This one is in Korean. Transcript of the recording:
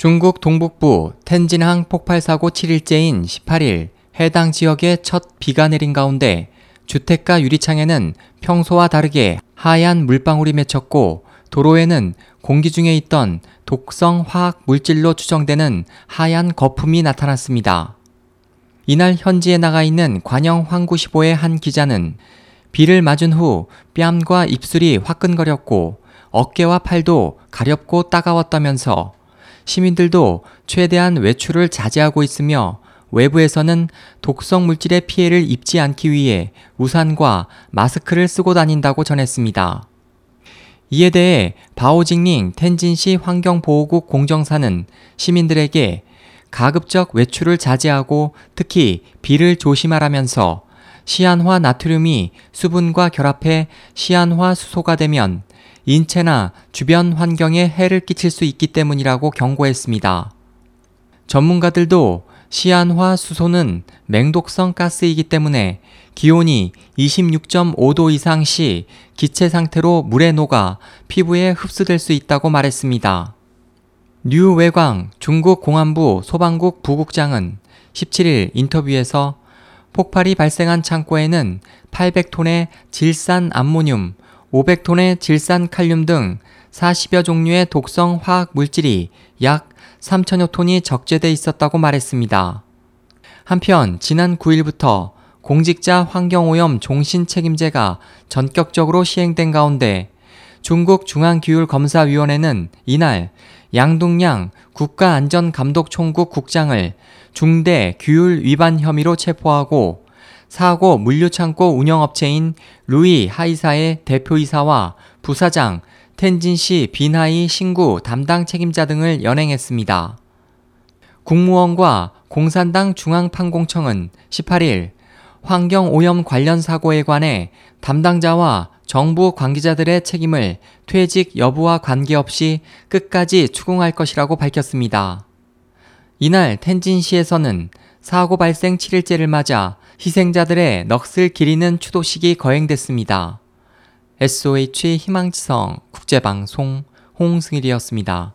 중국 동북부 텐진항 폭발 사고 7일째인 18일 해당 지역에 첫 비가 내린 가운데 주택가 유리창에는 평소와 다르게 하얀 물방울이 맺혔고 도로에는 공기 중에 있던 독성 화학 물질로 추정되는 하얀 거품이 나타났습니다. 이날 현지에 나가 있는 관영 황구시보의 한 기자는 비를 맞은 후 뺨과 입술이 화끈거렸고 어깨와 팔도 가렵고 따가웠다면서 시민들도 최대한 외출을 자제하고 있으며 외부에서는 독성 물질의 피해를 입지 않기 위해 우산과 마스크를 쓰고 다닌다고 전했습니다. 이에 대해 바오징링 텐진시 환경보호국 공정사는 시민들에게 가급적 외출을 자제하고 특히 비를 조심하라면서 시안화 나트륨이 수분과 결합해 시안화 수소가 되면 인체나 주변 환경에 해를 끼칠 수 있기 때문이라고 경고했습니다. 전문가들도 시안화 수소는 맹독성 가스이기 때문에 기온이 26.5도 이상 시 기체 상태로 물에 녹아 피부에 흡수될 수 있다고 말했습니다. 류외광 중국 공안부 소방국 부국장은 17일 인터뷰에서 폭발이 발생한 창고에는 800톤의 질산 암모늄, 500톤의 질산 칼륨 등 40여 종류의 독성 화학 물질이 약 3천여 톤이 적재돼 있었다고 말했습니다. 한편 지난 9일부터 공직자 환경오염 종신 책임제가 전격적으로 시행된 가운데 중국 중앙기율검사위원회는 이날 양동양 국가안전감독총국 국장을 중대 규율 위반 혐의로 체포하고 사고 물류창고 운영업체인 루이 하이사의 대표이사와 부사장 텐진시 비나이 신구 담당 책임자 등을 연행했습니다. 국무원과 공산당 중앙판공청은 18일 환경오염 관련 사고에 관해 담당자와 정부 관계자들의 책임을 퇴직 여부와 관계없이 끝까지 추궁할 것이라고 밝혔습니다. 이날 텐진시에서는 사고 발생 7일째를 맞아 희생자들의 넋을 기리는 추도식이 거행됐습니다. SOH 희망지성 국제방송 홍승일이었습니다.